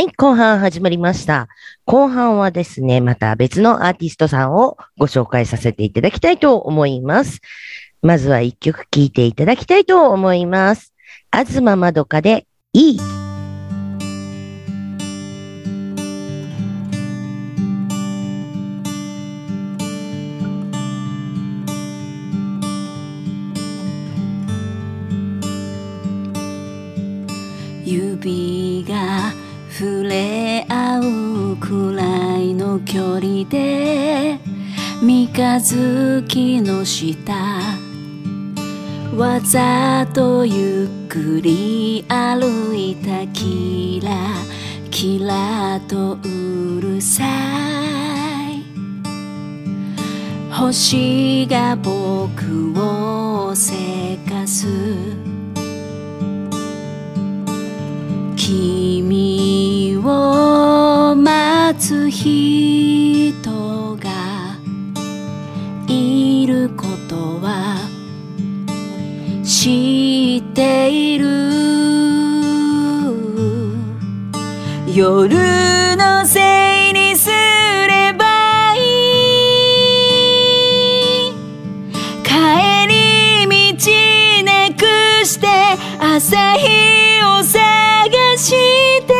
はい、後半始まりました。後半はですね、また別のアーティストさんをご紹介させていただきたいと思います。まずは一曲聴いていただきたいと思います。東まどかでいい。指が触れ合うくらいの距離で三日月の下わざとゆっくり歩いたキラキラとうるさい。星が僕をせかす。君を待つ人がいることは知っている。夜のせいにすればいい。帰り道なくして朝日を探して。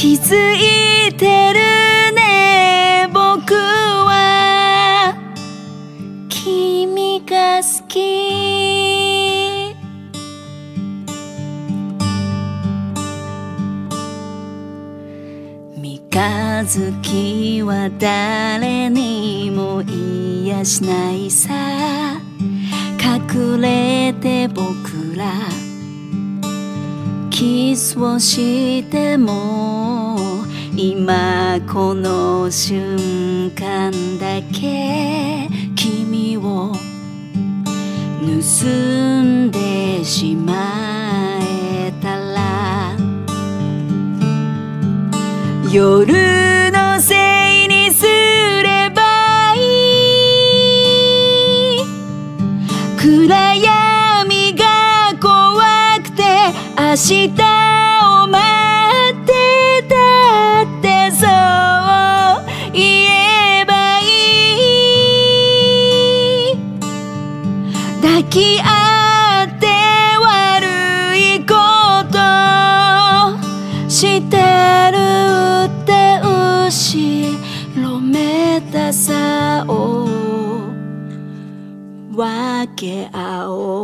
気づいてるね僕は。君が好き。三日月は誰にも癒しないさ。隠れて僕らキスをしても今この瞬間だけ君を盗んでしまえたら夜明日を待ってたってそう言えばいい抱き合って悪いことしてるって後ろめたさを分け合おう。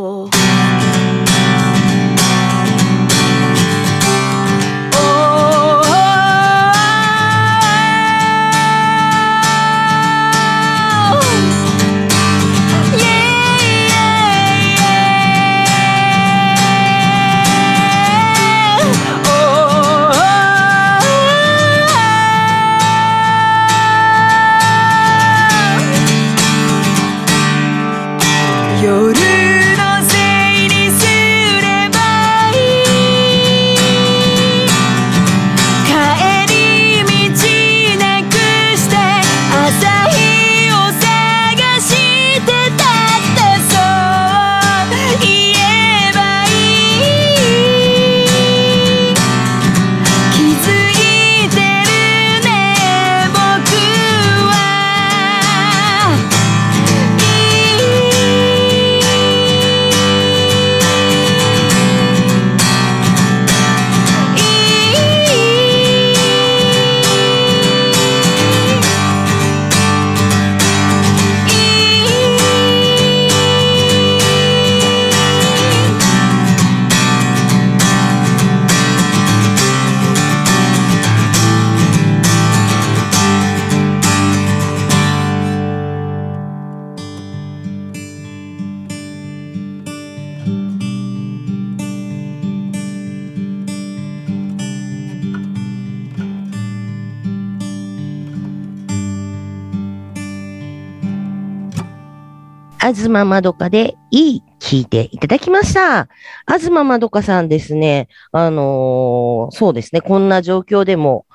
あずままどかでいい聞いていただきました。東まどかさんですね、あのーそうですね、こんな状況でも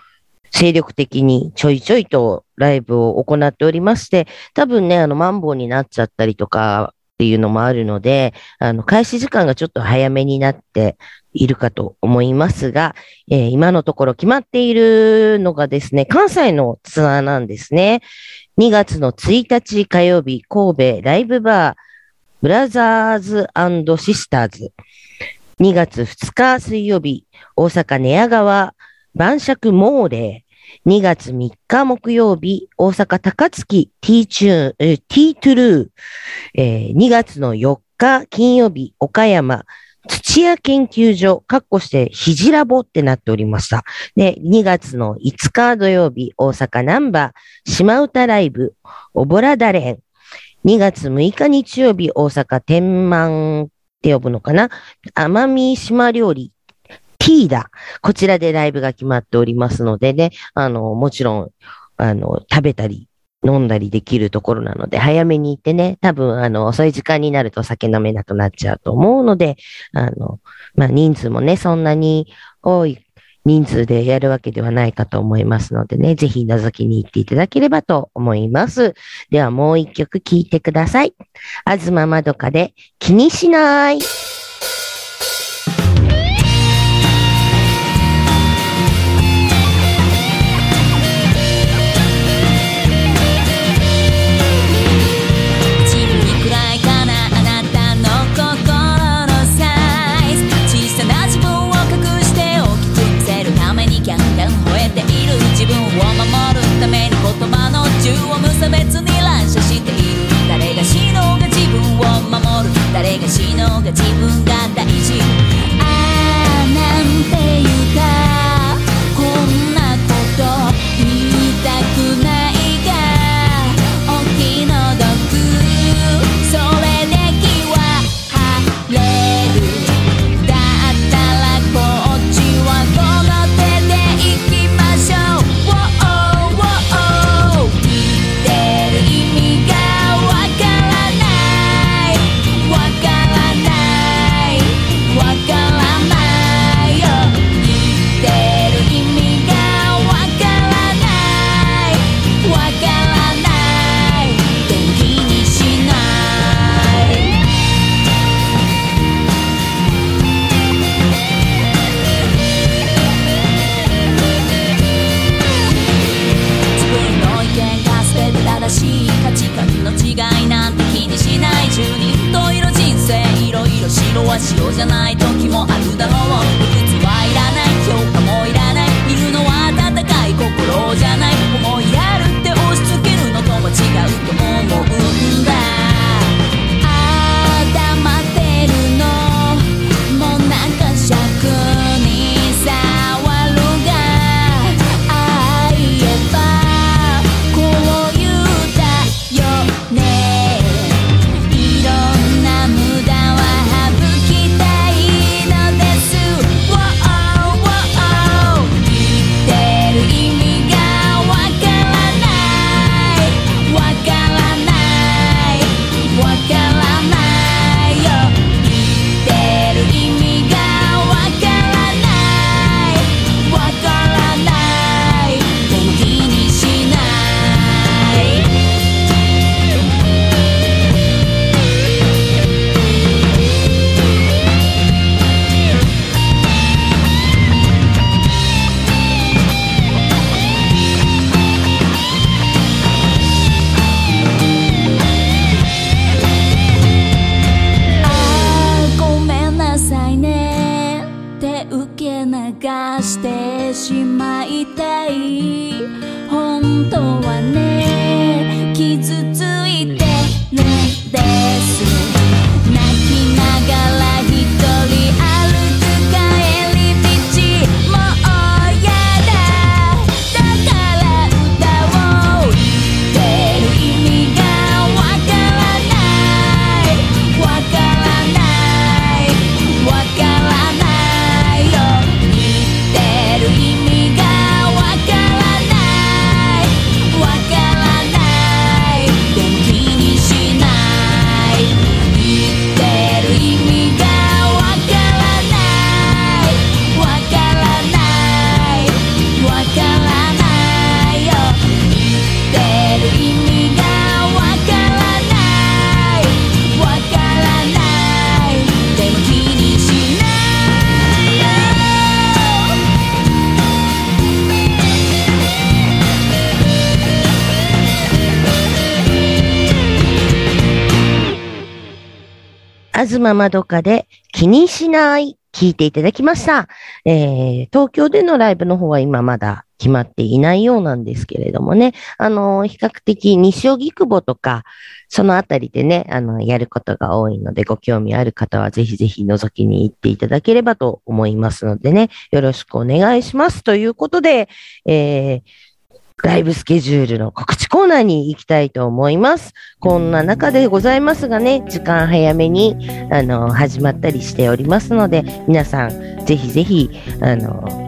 精力的にちょいちょいとライブを行っておりまして、多分ね、あの、マンボウになっちゃったりとか、っていうのもあるので、あの、開始時間がちょっと早めになっているかと思いますが、えー今のところ決まっているのがですね、関西のツアーなんですね。2月の1日火曜日、神戸ライブバー、ブラザーズシスターズ。2月2日水曜日、大阪寝屋川、晩酌モーレー。2月3日木曜日、大阪高槻 T チューン、T トゥルー。えー2月の4日金曜日、岡山、土屋研究所、かっこして、ひじラボってなっておりました。で、2月の5日土曜日、大阪南波、島唄ライブ、おぼらだれん。2月6日日曜日、大阪天満って呼ぶのかな？奄美島料理、ティーダ。こちらでライブが決まっておりますのでね、あの、もちろん、あの、食べたり、飲んだりできるところなので、早めに行ってね、多分、あの、遅い時間になると酒飲めなくなっちゃうと思うので、あの、まあ、人数もね、そんなに多い人数でやるわけではないかと思いますのでね、ぜひ覗きに行っていただければと思います。ではもう一曲聴いてください。あずままどかで気にしない。の銃を無差別は塩じゃない時もあるだろう東まどかで気にしない聞いていただきました。えー、東京でのライブの方は今まだ決まっていないようなんですけれどもね、あの比較的西荻窪とか、そのあたりでね、あの、やることが多いので、ご興味ある方はぜひぜひ覗きに行っていただければと思いますのでね、よろしくお願いします。ということで、えー、ライブスケジュールの告知コーナーに行きたいと思います。こんな中でございますがね、時間早めに、あの、始まったりしておりますので、皆さん、ぜひぜひ、あの、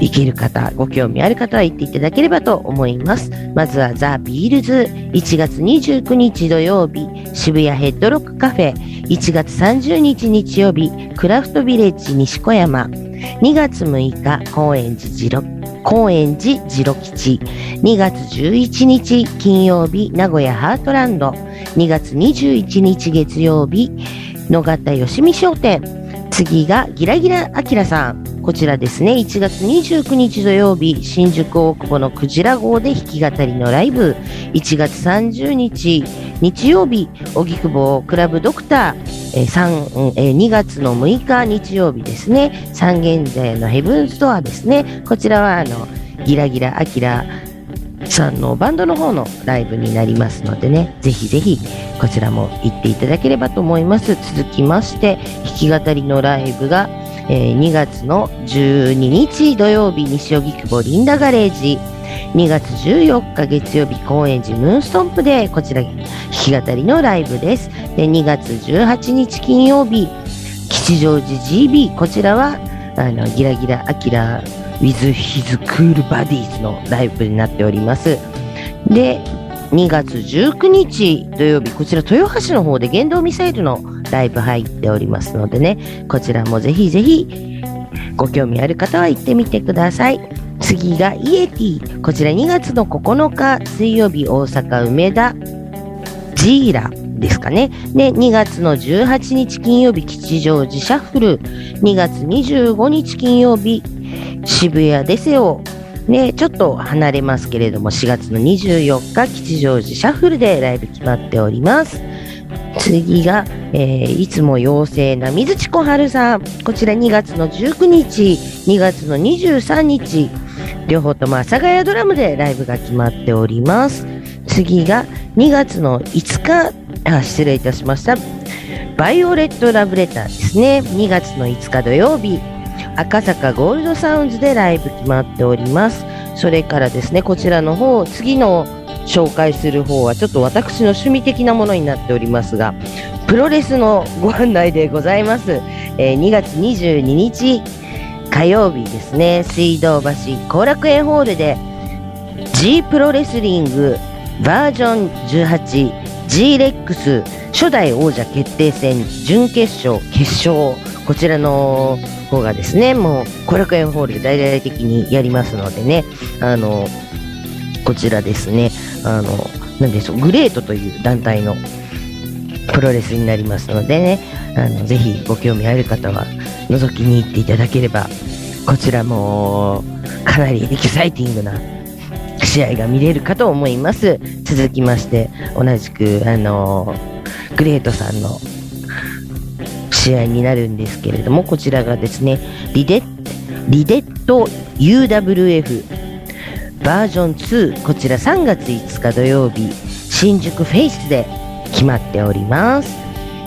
行ける方、ご興味ある方は行っていただければと思います。まずはザ・ビールズ、1月29日土曜日、渋谷ヘッドロックカフェ、1月30日日曜日、クラフトビレッジ西小山、2月6日、高円寺ジロッ、高円寺ジロ吉、2月11日金曜日、名古屋ハートランド、2月21日月曜日、野方よしみ商店、次がギラギラあきらさん。こちらですね、1月29日土曜日、新宿大久保のクジラ号で弾き語りのライブ、1月30日日曜日、荻窪クラブドクター、えー2月の6日日曜日ですね、三軒茶屋のヘブンストアですね、こちらはあの、ギラギラあきらさんのバンドの方のライブになりますのでね、ぜひぜひこちらも行っていただければと思います。続きまして、弾き語りのライブが、えー2月の12日土曜日、西荻窪リンダガレージ、2月14日月曜日、高円寺ムーンストンプで、こちら弾き語りのライブです。で、2月18日金曜日、吉祥寺 GB、こちらは、あの、ギラギラアキラ with his cool bodies のライブになっております。で、2月19日土曜日、こちら豊橋の方で原動ミサイルのライブ入っておりますのでね、こちらもぜひぜひご興味ある方は行ってみてください。次がイエティ。こちら2月の9日水曜日大阪梅田ジーラですかね。で、2月の18日金曜日吉祥寺シャッフル。2月25日金曜日渋谷デセオ。ね、ちょっと離れますけれども、4月の24日、吉祥寺シャッフルでライブ決まっております。次が、えーいつも妖精な水地小春さん。こちら2月の19日、2月の23日、両方とも阿佐ヶ谷ドラムでライブが決まっております。次が2月の5日、あ、失礼いたしました。バイオレットラブレターですね。2月の5日土曜日、赤坂ゴールドサウンズでライブ決まっております。それからですね、こちらの方、次の紹介する方はちょっと私の趣味的なものになっておりますが、プロレスのご案内でございます。えー2月22日火曜日ですね、水道橋後楽園ホールで G プロレスリングバージョン 18G レックス初代王者決定戦準決勝決勝。こちらの方がですねもう後楽園ホールで大々的にやりますのでね。あのこちらですね。あのなんでしょうグレートという団体のプロレスになりますのでね。あのぜひご興味ある方は覗きに行っていただければこちらもかなりエキサイティングな試合が見れるかと思います。続きまして、同じく、あのグレートさんの試合になるんですけれども、こちらがですね、リデリデット UWF バージョン2、こちら3月5日土曜日、新宿フェイスで決まっております。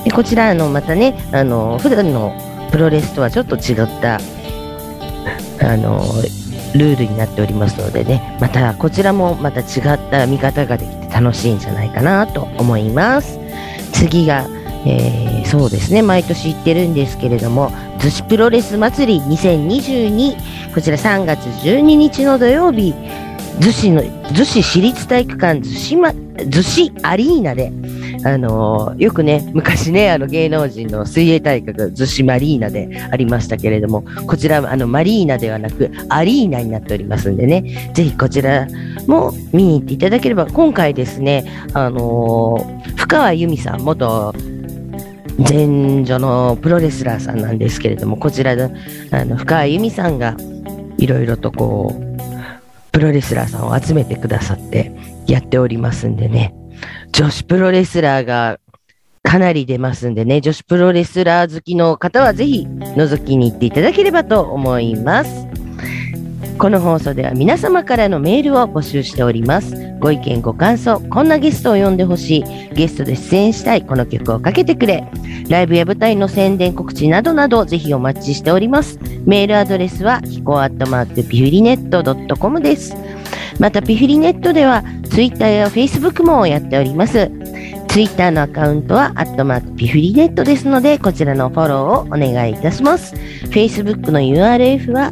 でこちら、あの、またね、あの、普段のプロレスとはちょっと違った、あの、ルールになっておりますのでね、またこちらもまた違った見方ができて楽しいんじゃないかなと思います。次が、えーそうですね、毎年行ってるんですけれども、逗子プロレス祭り2022、こちら3月12日の土曜日、逗子の、逗子市立体育館逗子ま、逗子アリーナで、あのよくね、昔ね、あの芸能人の水泳大会が逗子マリーナでありましたけれども、こちらはあのマリーナではなくアリーナになっておりますんでね、ぜひこちらも見に行っていただければ、今回ですね、あの深川由美さん、元前女のプロレスラーさんなんですけれども、こちらのあの深川由美さんがいろいろとこう、プロレスラーさんを集めてくださってやっておりますんでね、女子プロレスラーがかなり出ますんでね、女子プロレスラー好きの方はぜひ覗きに行っていただければと思います。この放送では皆様からのメールを募集しております。ご意見、ご感想、こんなゲストを呼んでほしい、ゲストで出演したい、この曲をかけてくれ、ライブや舞台の宣伝告知などなどぜひお待ちしております。メールアドレスは、ひこアットマークピフリネット .com です。また、ピフリネットでは、ツイッターやフェイスブックもやっております。ツイッターのアカウントは、アットマークピフリネットですので、こちらのフォローをお願いいたします。Facebook の URL は、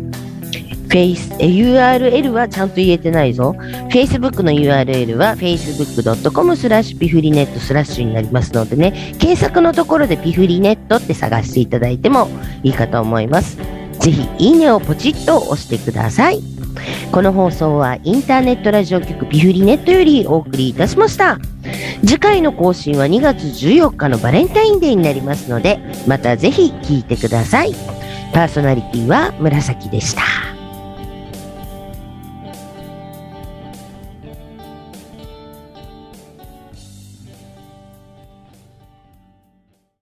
フェイス、え URL はちゃんと言えてないぞ。Facebook の URL は facebook.com スラッシュピフリネットスラッシュになりますのでね、検索のところでピフリネットって探していただいてもいいかと思います。ぜひ、いいねをポチッと押してください。この放送はインターネットラジオ局ピフリネットよりお送りいたしました。次回の更新は2月14日のバレンタインデーになりますので、またぜひ聞いてください。パーソナリティは紫でした。